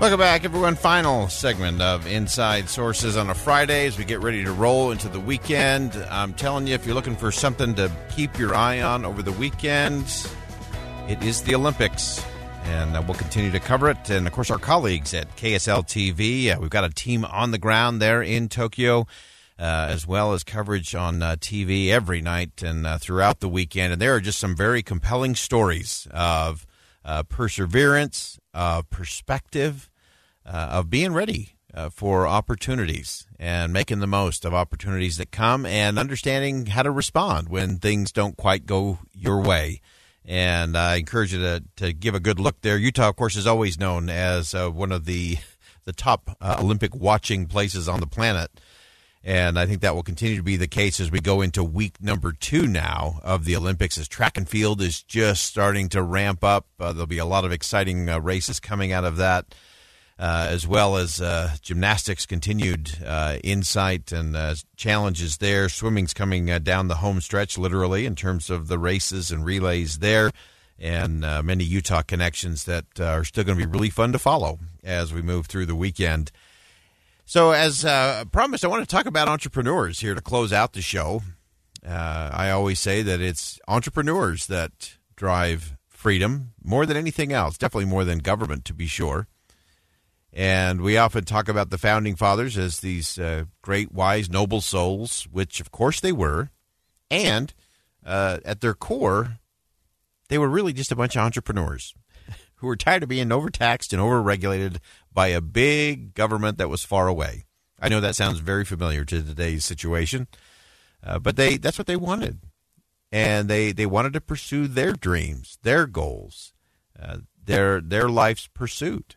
Welcome back, everyone. Final segment of Inside Sources on a Friday as we get ready to roll into the weekend. I'm telling you, if you're looking for something to keep your eye on over the weekend, it is the Olympics. And uh, we'll continue to cover it. And of course, our colleagues at KSL TV, uh, we've got a team on the ground there in Tokyo. Uh, as well as coverage on uh, TV every night and uh, throughout the weekend. And there are just some very compelling stories of perseverance, of perspective, uh, of being ready uh, for opportunities and making the most of opportunities that come and understanding how to respond when things don't quite go your way. And I encourage you to, to give a good look there. Utah, of course, is always known as one of the the top Olympic watching places on the planet. And I think that will continue to be the case as we go into week number two now of the Olympics, as track and field is just starting to ramp up. Uh, there'll be a lot of exciting uh, races coming out of that, uh, as well as uh, gymnastics continued uh, insight and uh, challenges there. Swimming's coming down the home stretch, literally, in terms of the races and relays there. And many Utah connections that are still going to be really fun to follow as we move through the weekend. So, as uh, promised, I want to talk about entrepreneurs here to close out the show. Uh, I always say that it's entrepreneurs that drive freedom more than anything else, definitely more than government, to be sure. And we often talk about the founding fathers as these uh, great, wise, noble souls, which of course they were. And uh, at their core, they were really just a bunch of entrepreneurs who were tired of being overtaxed and overregulated by a big government that was far away. I know that sounds very familiar to today's situation, uh, but they that's what they wanted, and they they wanted to pursue their dreams, their goals, uh, their their life's pursuit.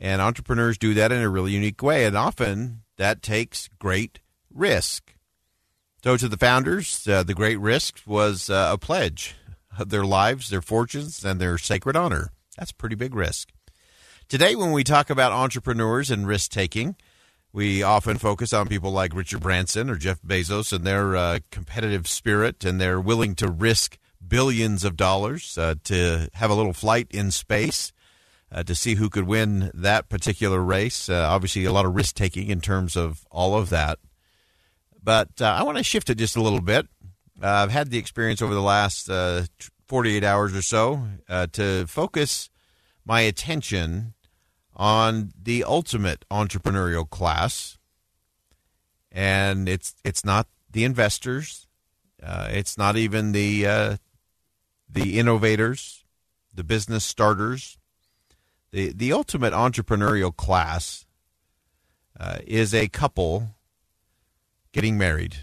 And entrepreneurs do that in a really unique way, and often that takes great risk. So, to the founders, uh, the great risk was uh, a pledge of their lives, their fortunes, and their sacred honor. That's pretty big risk. Today, when we talk about entrepreneurs and risk taking, we often focus on people like Richard Branson or Jeff Bezos and their uh, competitive spirit, and they're willing to risk billions of dollars uh, to have a little flight in space. Uh, to see who could win that particular race. Uh, obviously, a lot of risk taking in terms of all of that. But uh, I want to shift it just a little bit uh, I've had the experience over the last uh, 48 hours or so to focus my attention on the ultimate entrepreneurial class, and it's it's not the investors, uh, it's not even the uh, the innovators, the business starters. the The ultimate entrepreneurial class uh, is a couple getting married.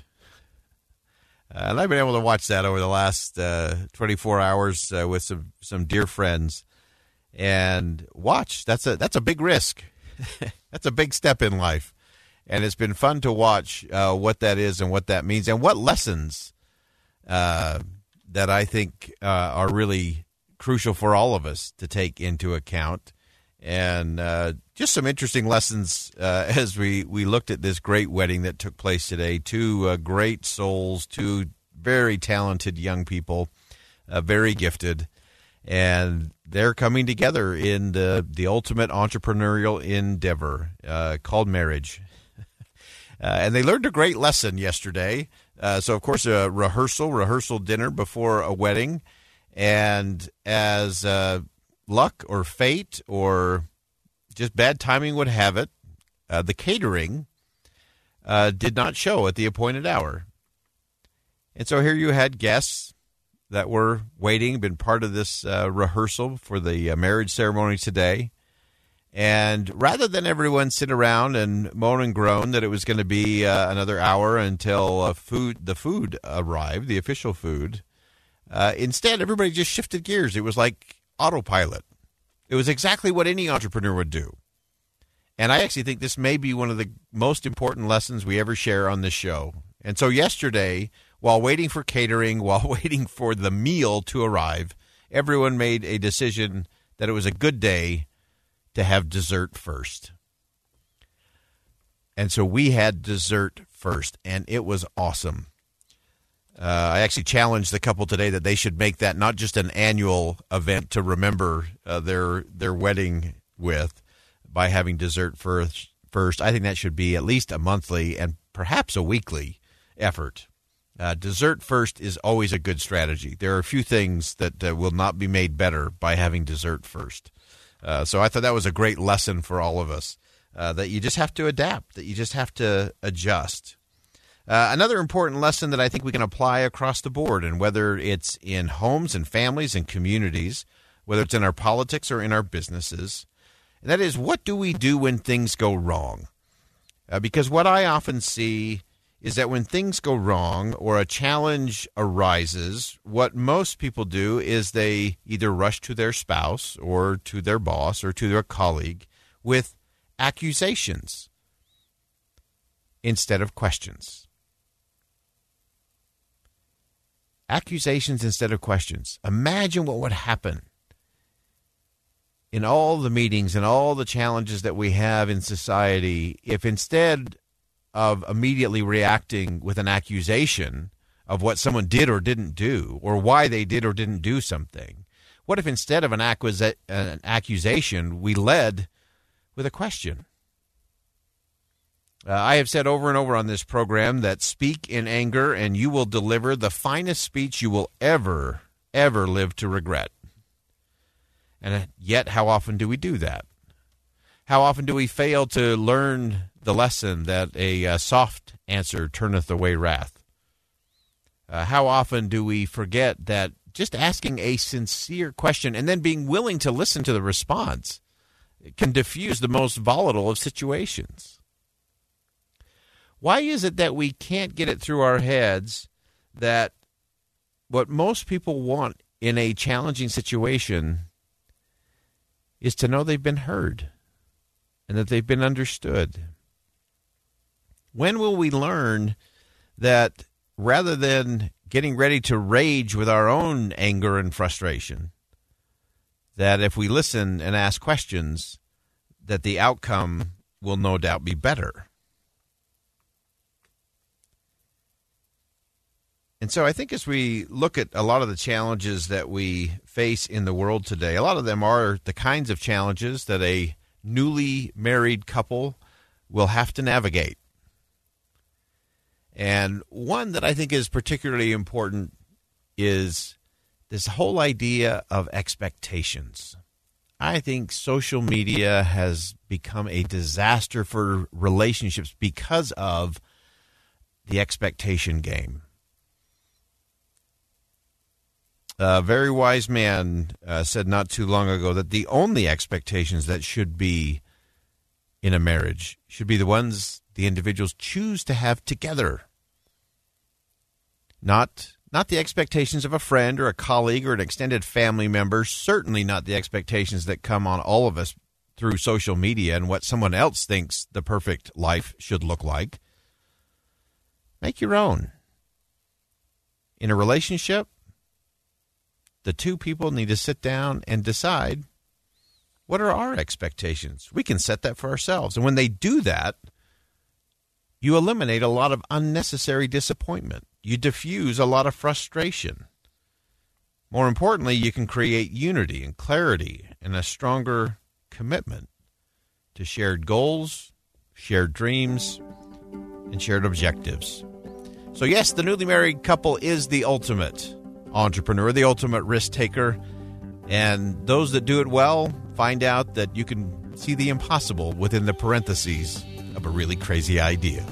Uh, and I've been able to watch that over the last uh, 24 hours uh, with some some dear friends, and watch. That's a that's a big risk. that's a big step in life, and it's been fun to watch uh, what that is and what that means and what lessons uh, that I think uh, are really crucial for all of us to take into account. And just some interesting lessons uh, as we, we looked at this great wedding that took place today. Two uh, great souls, two very talented young people, uh, very gifted, and they're coming together in the, the ultimate entrepreneurial endeavor uh, called marriage. Uh, and they learned a great lesson yesterday Uh, so, of course, a rehearsal, rehearsal dinner before a wedding. And as uh, luck or fate or just bad timing would have it, uh, the catering uh, did not show at the appointed hour. And so here you had guests that were waiting, been part of this uh, rehearsal for the uh, marriage ceremony today. And rather than everyone sit around and moan and groan that it was going to be uh, another hour until uh, food the food arrived, the official food, uh, instead everybody just shifted gears. It was like autopilot. It was exactly what any entrepreneur would do. And I actually think this may be one of the most important lessons we ever share on this show. And so yesterday, while waiting for catering, while waiting for the meal to arrive, everyone made a decision that it was a good day to have dessert first. And so we had dessert first, and it was awesome. Uh, I actually challenged the couple today that they should make that not just an annual event to remember uh, their their wedding with by having dessert first. First, I think that should be at least a monthly and perhaps a weekly effort. Uh, dessert first is always a good strategy. There are a few things that uh, will not be made better by having dessert first. Uh, so I thought that was a great lesson for all of us uh, that you just have to adapt, that you just have to adjust. Uh, another important lesson that I think we can apply across the board, and whether it's in homes and families and communities, whether it's in our politics or in our businesses, and that is what do we do when things go wrong? Uh, because what I often see is that when things go wrong or a challenge arises, what most people do is they either rush to their spouse or to their boss or to their colleague with accusations instead of questions. Accusations instead of questions. Imagine what would happen in all the meetings and all the challenges that we have in society if instead of immediately reacting with an accusation of what someone did or didn't do or why they did or didn't do something? What if instead of an, an accusation, we led with a question? Uh, I have said over and over on this program that speak in anger and you will deliver the finest speech you will ever, ever live to regret. And yet, how often do we do that? How often do we fail to learn the lesson that a uh, soft answer turneth away wrath? Uh, how often do we forget that just asking a sincere question and then being willing to listen to the response can diffuse the most volatile of situations? Why is it that we can't get it through our heads that what most people want in a challenging situation is to know they've been heard? and that they've been understood. When will we learn that rather than getting ready to rage with our own anger and frustration, that if we listen and ask questions, that the outcome will no doubt be better? And so I think as we look at a lot of the challenges that we face in the world today, a lot of them are the kinds of challenges that a newly married couple will have to navigate. And one that I think is particularly important is this whole idea of expectations. I think social media has become a disaster for relationships because of the expectation game. A very wise man uh, said not too long ago that the only expectations that should be in a marriage should be the ones the individuals choose to have together. Not not the expectations of a friend or a colleague or an extended family member, certainly not the expectations that come on all of us through social media and what someone else thinks the perfect life should look like. Make your own. In a relationship, the two people need to sit down and decide what are our expectations. We can set that for ourselves. And when they do that, you eliminate a lot of unnecessary disappointment. You diffuse a lot of frustration. More importantly, you can create unity and clarity and a stronger commitment to shared goals, shared dreams, and shared objectives. So, yes, the newly married couple is the ultimate entrepreneur, the ultimate risk taker. And those that do it well find out that you can see the impossible within the parentheses of a really crazy idea.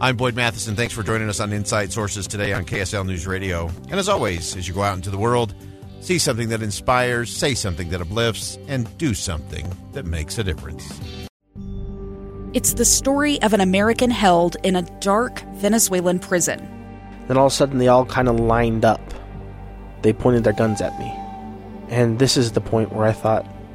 I'm Boyd Matheson. Thanks for joining us on Inside Sources today on KSL News Radio. And as always, as you go out into the world, see something that inspires, say something that uplifts, and do something that makes a difference. It's the story of an American held in a dark Venezuelan prison. Then all of a sudden, they all kind of lined up. They pointed their guns at me. And this is the point where I thought,